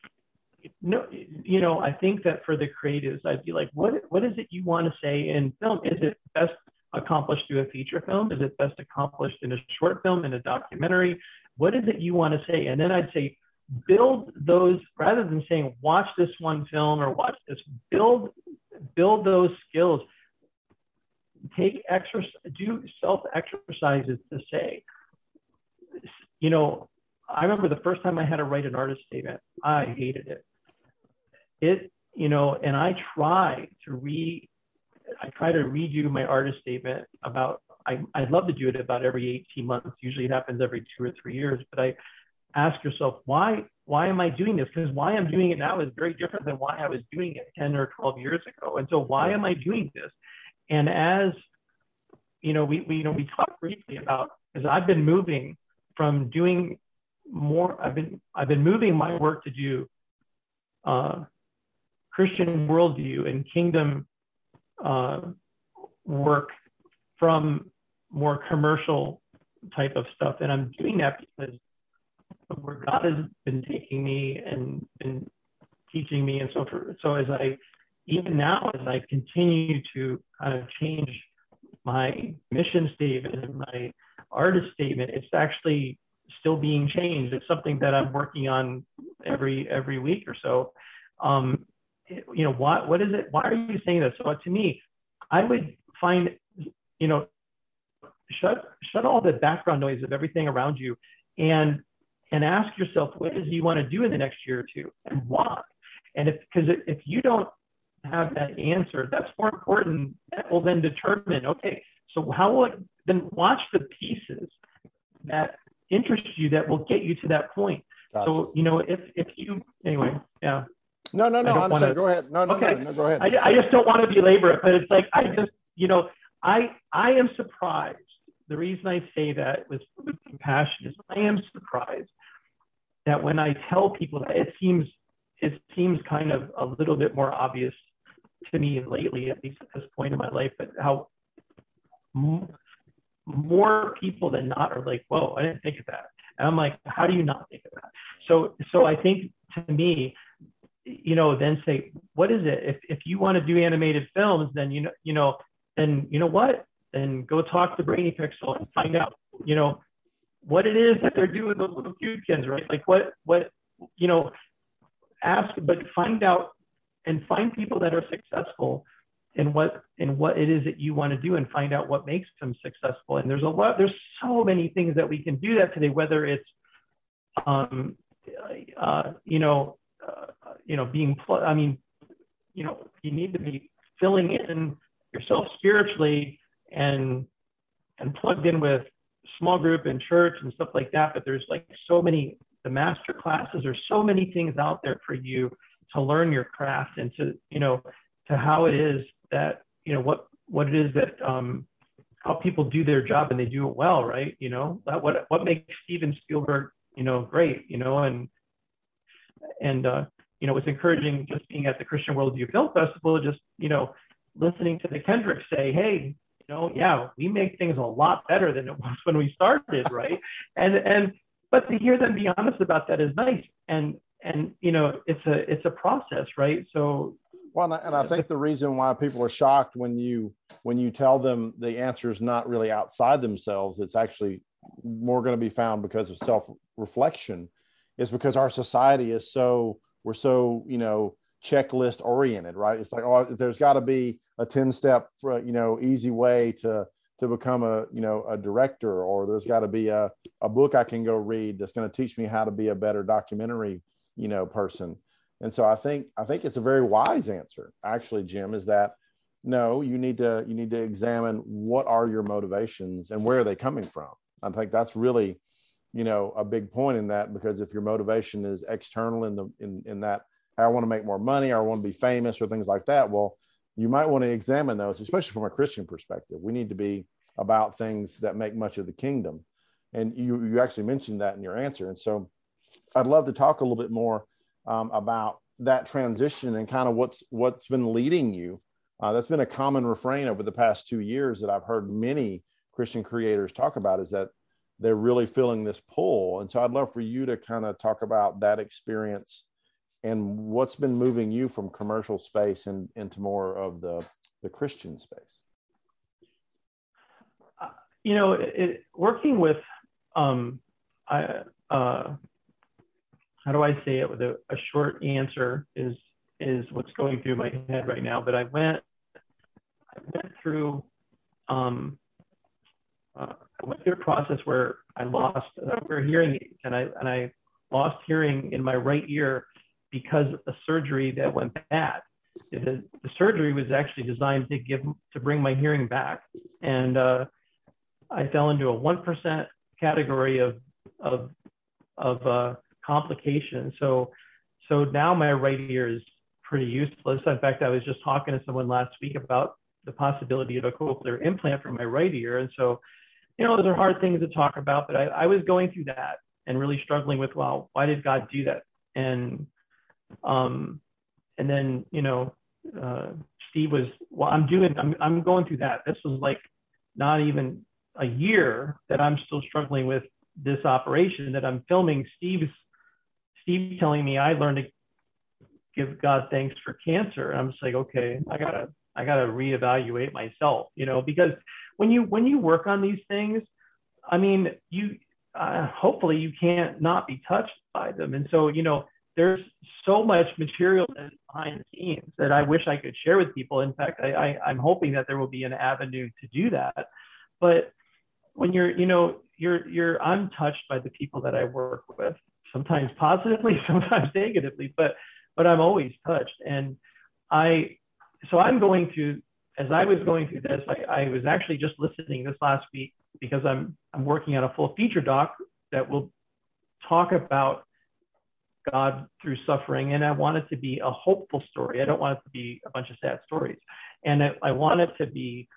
no, you know, I think that for the creatives, I'd be like, what what is it you want to say in film? Is it best accomplished through a feature film? Is it best accomplished in a short film, in a documentary? What is it you want to say? And then I'd say, build those rather than saying watch this one film or watch this. Build build those skills. Take exercise, do self exercises to say, you know, I remember the first time I had to write an artist statement, I hated it it, you know, and I try to re, I try to redo my artist statement about, I, I'd love to do it about every 18 months. Usually it happens every two or three years, but I ask yourself, why, why am I doing this? Because why I'm doing it now is very different than why I was doing it 10 or 12 years ago. And so why am I doing this? And as, you know, we, we you know, we talked briefly about, because I've been moving from doing more, I've been, I've been moving my work to do uh, Christian worldview and kingdom uh, work from more commercial type of stuff. And I'm doing that because where God has been taking me and been teaching me. And so, for, so as I, even now, as I continue to kind of change my mission statement and my artist statement, it's actually still being changed. It's something that I'm working on every every week or so. Um, you know, why, what is it? Why are you saying this? So to me, I would find, you know, shut, shut all the background noise of everything around you and, and ask yourself, what is it you want to do in the next year or two and why? And if, because if you don't have that answer, that's more important. That will then determine, okay, so how will it, then watch the pieces that interest you that will get you to that point. Gotcha. So, you know, if, if you, anyway, yeah. No, no, no. I understand. Wanna, go ahead. No, no, okay. no, no, go ahead. I, I just don't want to belabor it, but it's like I just, you know, I I am surprised. The reason I say that with, with compassion is I am surprised that when I tell people that it seems it seems kind of a little bit more obvious to me lately, at least at this point in my life, but how more people than not are like, whoa, I didn't think of that. And I'm like, how do you not think of that? So, so I think to me, you know, then say, what is it? If, if you want to do animated films, then, you know, you know, then, you know what, then go talk to Brainy Pixel and find out, you know, what it is that they're doing those little cubekins, right? Like what, what, you know, ask, but find out and find people that are successful in what, in what it is that you want to do and find out what makes them successful. And there's a lot, there's so many things that we can do that today, whether it's, um, uh, you know, uh, you know, being, pl- I mean, you know, you need to be filling in yourself spiritually and and plugged in with small group in church and stuff like that, but there's like so many the master classes. There's so many things out there for you to learn your craft and to you know to how it is that you know what what it is that um, how people do their job and they do it well, right? You know that what what makes Steven Spielberg you know great, you know, and and uh, you know it's encouraging just being at the Christian Worldview Film Festival, just you know listening to the Kendricks say, hey, know, yeah, we make things a lot better than it [laughs] was when we started, right? And and but to hear them be honest about that is nice. And and you know, it's a it's a process, right? So well, and I think the reason why people are shocked when you when you tell them the answer is not really outside themselves, it's actually more going to be found because of self reflection, is because our society is so we're so you know checklist oriented, right? It's like oh, there's got to be a 10 step uh, you know easy way to to become a you know a director or there's got to be a, a book i can go read that's going to teach me how to be a better documentary you know person and so i think i think it's a very wise answer actually jim is that no you need to you need to examine what are your motivations and where are they coming from i think that's really you know a big point in that because if your motivation is external in the in, in that i want to make more money or i want to be famous or things like that well you might want to examine those, especially from a Christian perspective. We need to be about things that make much of the kingdom. And you, you actually mentioned that in your answer. And so I'd love to talk a little bit more um, about that transition and kind of what's what's been leading you. Uh, that's been a common refrain over the past two years that I've heard many Christian creators talk about is that they're really feeling this pull. And so I'd love for you to kind of talk about that experience and what's been moving you from commercial space and into more of the the Christian space? Uh, you know, it, working with, um, I, uh, how do I say it with a, a, short answer is is what's going through my head right now. But I went, I went through, um, uh, I went through a process where I lost uh, where hearing and I and I lost hearing in my right ear because of a surgery that went bad. The, the, surgery was actually designed to give to bring my hearing back, and uh, I fell into a one percent category of of of uh, complications. So so now my right ear is pretty useless. In fact, I was just talking to someone last week about the possibility of a cochlear implant for my right ear, and so you know those are hard things to talk about. But I, I was going through that and really struggling with, well, why did God do that? And um, and then, you know, uh, Steve was, well, I'm doing, I'm, I'm going through that. This was like not even a year that I'm still struggling with this operation that I'm filming. Steve's, Steve telling me I learned to give God thanks for cancer. And I'm just like, okay, I gotta, I gotta reevaluate myself, you know, because when you, when you work on these things, I mean, you, uh, hopefully you can't not be touched by them. And so, you know, there's so much material behind the scenes that I wish I could share with people. In fact, I, I, am hoping that there will be an avenue to do that. But when you're, you know, you're, you're, I'm touched by the people that I work with, sometimes positively, [laughs] sometimes negatively, but, but I'm always touched. And I, so I'm going through, as I was going through this, I, I was actually just listening this last week because I'm, I'm working on a full feature doc that will talk about God through suffering, and I want it to be a hopeful story. I don't want it to be a bunch of sad stories, and I, I want it to be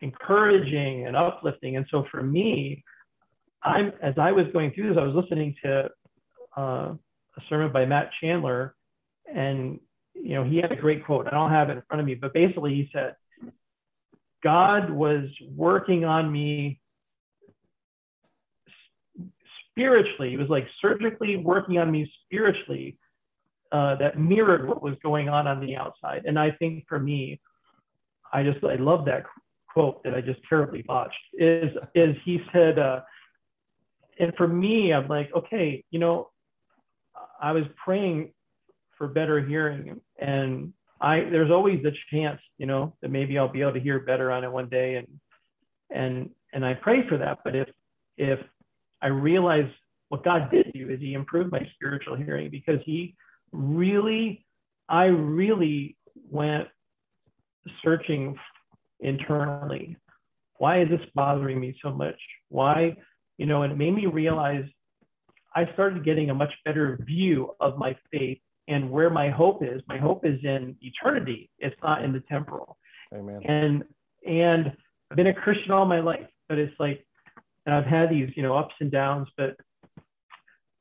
encouraging and uplifting. And so for me, I'm as I was going through this, I was listening to uh, a sermon by Matt Chandler, and you know he had a great quote. I don't have it in front of me, but basically he said, "God was working on me spiritually. It was like surgically working on me spiritually uh, that mirrored what was going on on the outside. And I think for me, I just I love that quote that I just terribly botched. Is is he said, uh, and for me, I'm like, okay, you know, I was praying for better hearing, and I there's always the chance, you know, that maybe I'll be able to hear better on it one day, and and and I pray for that. But if if I realized what God did do is He improved my spiritual hearing because He really, I really went searching internally why is this bothering me so much? Why, you know, and it made me realize I started getting a much better view of my faith and where my hope is. My hope is in eternity. It's not in the temporal. Amen. And and I've been a Christian all my life, but it's like, and I've had these, you know, ups and downs. But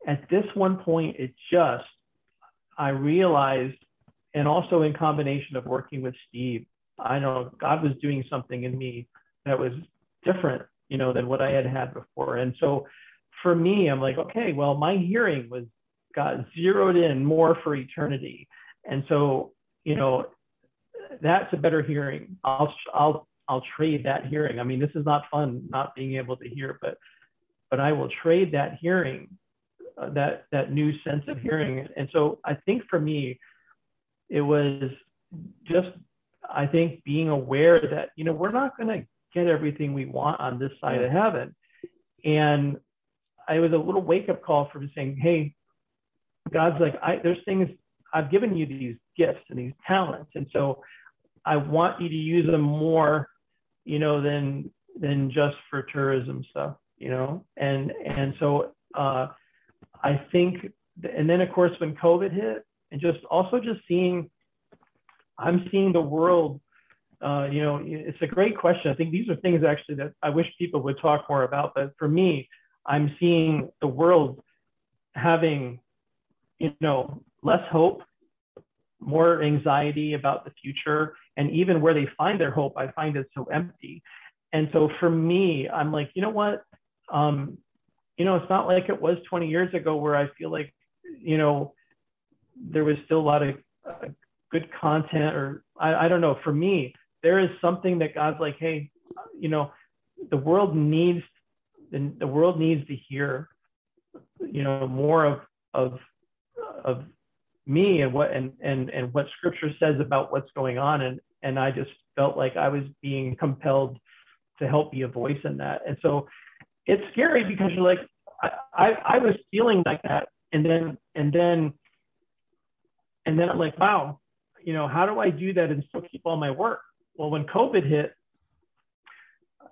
at this one point, it just, I realized, and also in combination of working with Steve, I know God was doing something in me that was different, you know, than what I had had before. And so for me, I'm like, okay, well, my hearing was got zeroed in more for eternity. And so, you know, that's a better hearing. I'll I'll I'll trade that hearing. I mean, this is not fun not being able to hear, but but I will trade that hearing, uh, that that new sense of hearing. And so I think for me, it was just I think being aware that you know we're not going to get everything we want on this side of heaven, and I was a little wake up call for saying, hey, God's like, I, there's things I've given you these gifts and these talents, and so I want you to use them more, you know, than than just for tourism stuff, you know, and and so uh, I think, and then of course when COVID hit, and just also just seeing, I'm seeing the world. Uh, you know, it's a great question. I think these are things actually that I wish people would talk more about. But for me, I'm seeing the world having, you know, less hope, more anxiety about the future, and even where they find their hope, I find it so empty. And so for me, I'm like, you know what? Um, you know, it's not like it was 20 years ago where I feel like, you know, there was still a lot of uh, good content, or I, I don't know. For me, there is something that God's like, hey, you know, the world needs the, the world needs to hear, you know, more of of of me and what and and and what Scripture says about what's going on, and and I just felt like I was being compelled to help be a voice in that, and so it's scary because you're like, I I, I was feeling like that, and then and then and then I'm like, wow, you know, how do I do that and still keep all my work? Well, when COVID hit,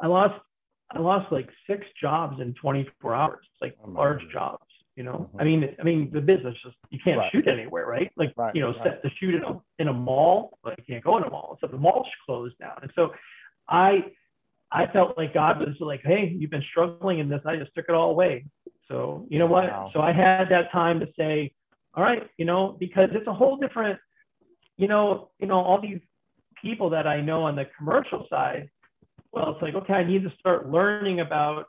I lost I lost like six jobs in 24 hours, It's like oh large jobs. You know, mm-hmm. I mean, I mean, the business just you can't right. shoot anywhere, right? Like, right, you know, right. set to shoot in a in a mall, but you can't go in a mall, so the mall's closed down. And so, I I felt like God was like, hey, you've been struggling in this. I just took it all away. So you know what? Wow. So I had that time to say, all right, you know, because it's a whole different, you know, you know, all these people that I know on the commercial side, well, it's like, okay, I need to start learning about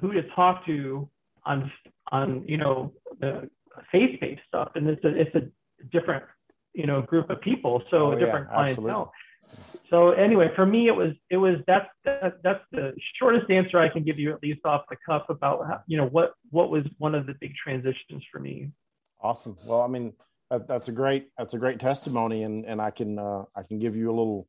who to talk to on, on, you know, the faith-based stuff. And it's a, it's a different, you know, group of people. So oh, a different yeah, clientele. So anyway, for me, it was, it was, that's, that, that's the shortest answer I can give you, at least off the cuff about, how, you know, what, what was one of the big transitions for me. Awesome. Well, I mean, that, that's a great, that's a great testimony. And, and I can, uh, I can give you a little,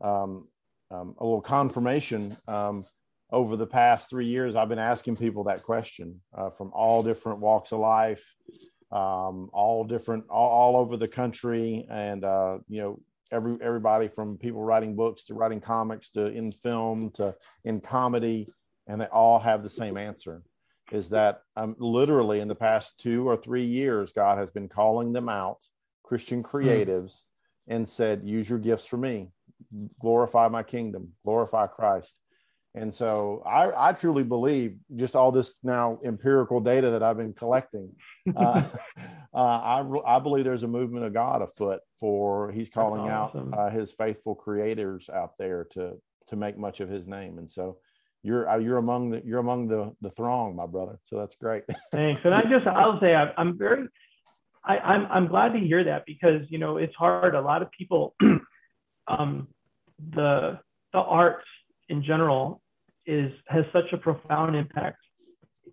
um, um, a little confirmation. Um, over the past three years, I've been asking people that question uh, from all different walks of life, um, all different, all, all, over the country, and uh, you know, every everybody from people writing books to writing comics to in film to in comedy, and they all have the same answer: is that um, literally in the past two or three years, God has been calling them out, Christian hmm. creatives, mm. and said, "Use your gifts for me." glorify my kingdom, glorify Christ. And so I, I truly believe just all this now empirical data that I've been collecting. Uh, [laughs] uh, I, I believe there's a movement of God afoot for he's calling awesome. out uh, his faithful creators out there to, to make much of his name. And so you're, uh, you're among the, you're among the, the throng, my brother. So that's great. [laughs] Thanks. And I just, I'll say I, I'm very, I, I'm, I'm glad to hear that because, you know, it's hard. A lot of people, [clears throat] um, the the arts in general is has such a profound impact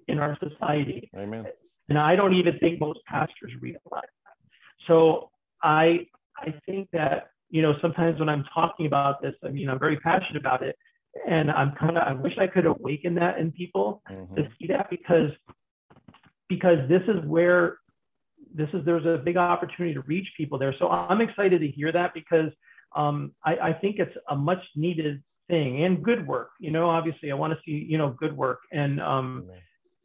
in our society. Amen. And I don't even think most pastors realize that. So I I think that you know sometimes when I'm talking about this, I mean I'm very passionate about it, and I'm kind of I wish I could awaken that in people mm-hmm. to see that because because this is where this is there's a big opportunity to reach people there. So I'm excited to hear that because um, I, I, think it's a much needed thing and good work. You know, obviously, I want to see you know good work, and um,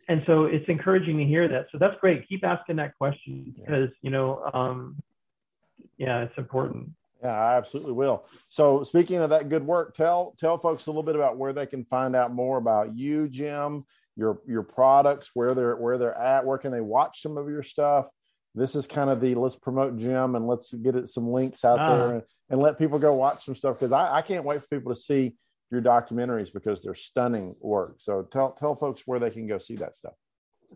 and so it's encouraging to hear that. So that's great. Keep asking that question because you know, um, yeah, it's important. Yeah, I absolutely will. So speaking of that good work, tell tell folks a little bit about where they can find out more about you, Jim, your your products, where they're where they're at, where can they watch some of your stuff. This is kind of the let's promote Jim and let's get it some links out uh, there and, let people go watch some stuff because I, I can't wait for people to see your documentaries because they're stunning work. So tell tell folks where they can go see that stuff.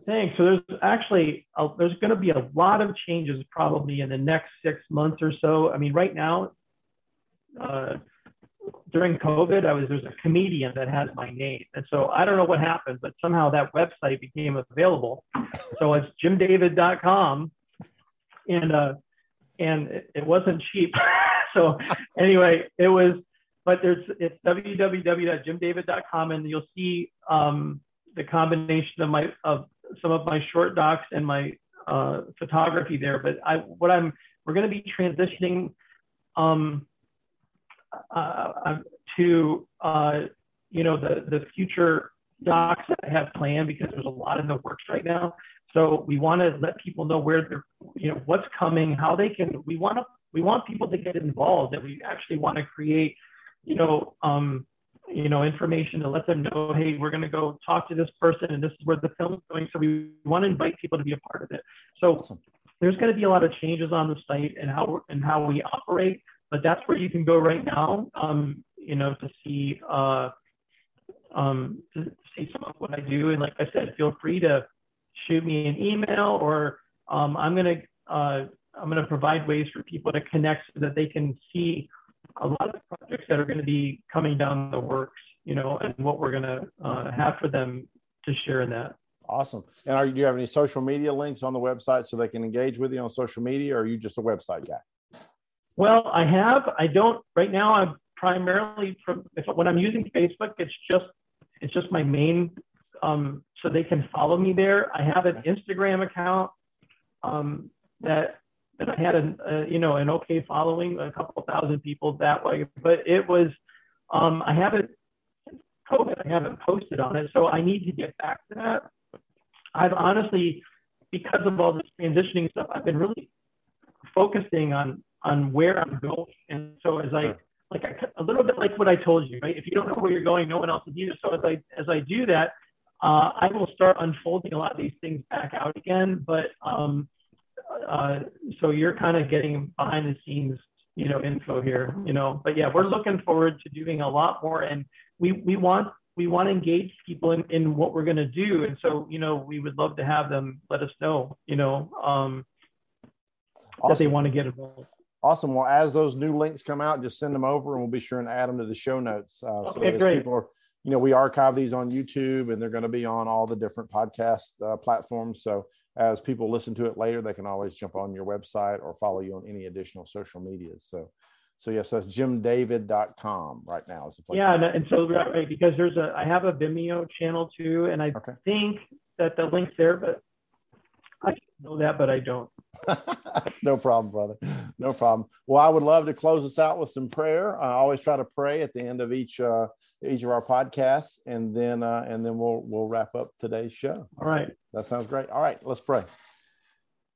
Thanks. So there's actually a, there's going to be a lot of changes probably in the next six months or so. I mean, right now, uh, during COVID, I was there's a comedian that has my name, and so I don't know what happened, but somehow that website became available. So it's jimdavid.com, and uh, and it, it wasn't cheap. [laughs] so anyway, it was but there's it's www.jimdavid.com and you'll see um, the combination of my of some of my short docs and my uh, photography there. But I what I'm we're going to be transitioning um, uh, to uh, you know the the future docs that I have planned because there's a lot in the works right now. So we want to let people know where they're you know what's coming, how they can. We want to we want people to get involved. That we actually want to create you know, um, you know, information to let them know, hey, we're going to go talk to this person, and this is where the film's going. So we want to invite people to be a part of it. So awesome. there's going to be a lot of changes on the site and how and how we operate, but that's where you can go right now. Um, you know, to see uh, um, to see some of what I do. And like I said, feel free to shoot me an email, or um, I'm going to uh, I'm going to provide ways for people to connect so that they can see a lot of projects that are going to be coming down the works, you know, and what we're going to uh, have for them to share in that. Awesome. And are, do you have any social media links on the website so they can engage with you on social media, or are you just a website guy? Well, I have. I don't right now. I'm primarily from if, when I'm using Facebook. It's just it's just my main, um, so they can follow me there. I have an Instagram account um, that and I had a, a, you know an okay following, a couple thousand people that way. But it was um, I haven't COVID, I haven't posted on it, so I need to get back to that. I've honestly, because of all this transitioning stuff, I've been really focusing on on where I'm going, and so as I like I, a little bit like what I told you, right? If you don't know where you're going, no one else is either. So as I as I do that, uh, I will start unfolding a lot of these things back out again. But um, uh, so you're kind of getting behind the scenes, you know, info here, you know. But yeah, we're looking forward to doing a lot more, and we we want we want to engage people in, in what we're going to do, and so you know, we would love to have them let us know, you know, um, awesome. that they want to get involved. Awesome. Well, as those new links come out, just send them over, and we'll be sure and add them to the show notes. Uh, okay, so great. People are, you know, we archive these on YouTube, and they're going to be on all the different podcast uh, platforms. So as people listen to it later, they can always jump on your website or follow you on any additional social medias. So, so yes, that's jimdavid.com right now is the place. Yeah. And, and, so, right, because there's a, I have a Vimeo channel too, and I okay. think that the link's there, but I know that, but I don't. [laughs] no problem, brother. No problem. Well, I would love to close us out with some prayer. I always try to pray at the end of each uh, each of our podcasts, and then uh, and then we'll we'll wrap up today's show. All right. That sounds great. All right, let's pray.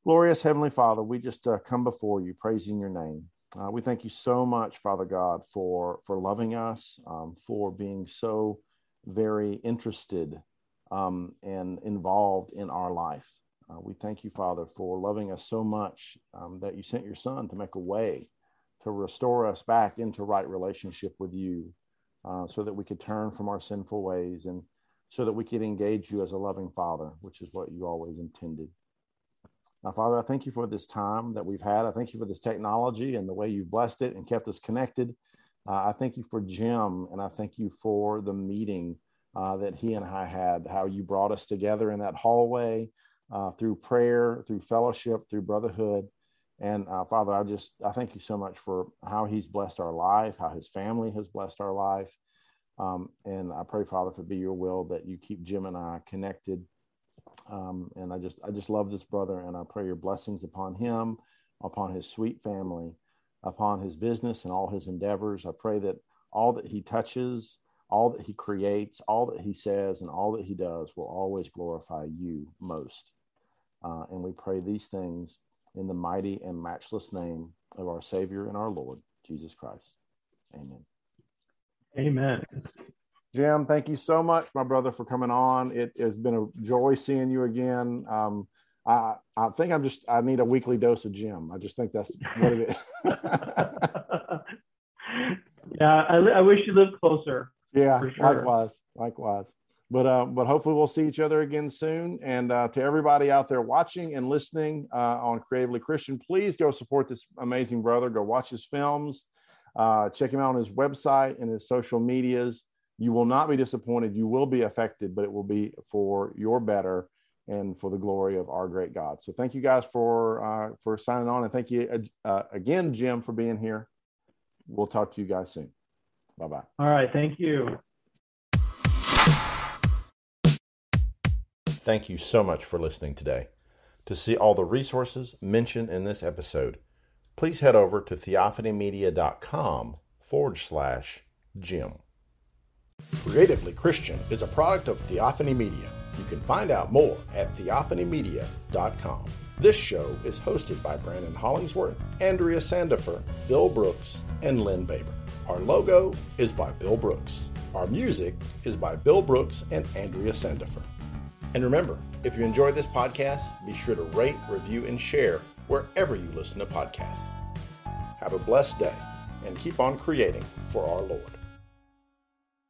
Glorious Heavenly Father, we just uh, come before you, praising your name. Uh, we thank you so much, Father God, for for loving us, um, for being so very interested um, and involved in our life. Uh, we thank you, Father, for loving us so much um, that you sent your Son to make a way to restore us back into right relationship with you uh, so that we could turn from our sinful ways and so that we could engage you as a loving Father, which is what you always intended. Now, Father, I thank you for this time that we've had. I thank you for this technology and the way you've blessed it and kept us connected. Uh, I thank you for Jim, and I thank you for the meeting uh, that he and I had, how you brought us together in that hallway uh, through prayer, through fellowship, through brotherhood. And uh, Father, I just I thank you so much for how He's blessed our life, how His family has blessed our life, um, and I pray, Father, for be Your will that you keep Jim and I connected. Um, and I just I just love this brother, and I pray Your blessings upon him, upon his sweet family, upon his business and all his endeavors. I pray that all that he touches, all that he creates, all that he says, and all that he does will always glorify you most. Uh, and we pray these things in the mighty and matchless name of our Savior and our Lord, Jesus Christ. Amen. Amen. Jim, thank you so much, my brother, for coming on. It has been a joy seeing you again. Um, I, I think I'm just, I need a weekly dose of Jim. I just think that's what it is. [laughs] [laughs] yeah, I, I wish you lived closer. Yeah, sure. likewise, likewise. But uh, but hopefully we'll see each other again soon. And uh, to everybody out there watching and listening uh, on Creatively Christian, please go support this amazing brother. Go watch his films. Uh, check him out on his website and his social medias. You will not be disappointed. You will be affected, but it will be for your better and for the glory of our great God. So thank you guys for uh, for signing on, and thank you uh, again, Jim, for being here. We'll talk to you guys soon. Bye bye. All right. Thank you. Thank you so much for listening today. To see all the resources mentioned in this episode, please head over to theophanymedia.com forward slash Jim. Creatively Christian is a product of Theophany Media. You can find out more at theophanymedia.com. This show is hosted by Brandon Hollingsworth, Andrea Sandifer, Bill Brooks, and Lynn Baber. Our logo is by Bill Brooks. Our music is by Bill Brooks and Andrea Sandifer. And remember, if you enjoy this podcast, be sure to rate, review, and share wherever you listen to podcasts. Have a blessed day and keep on creating for our Lord.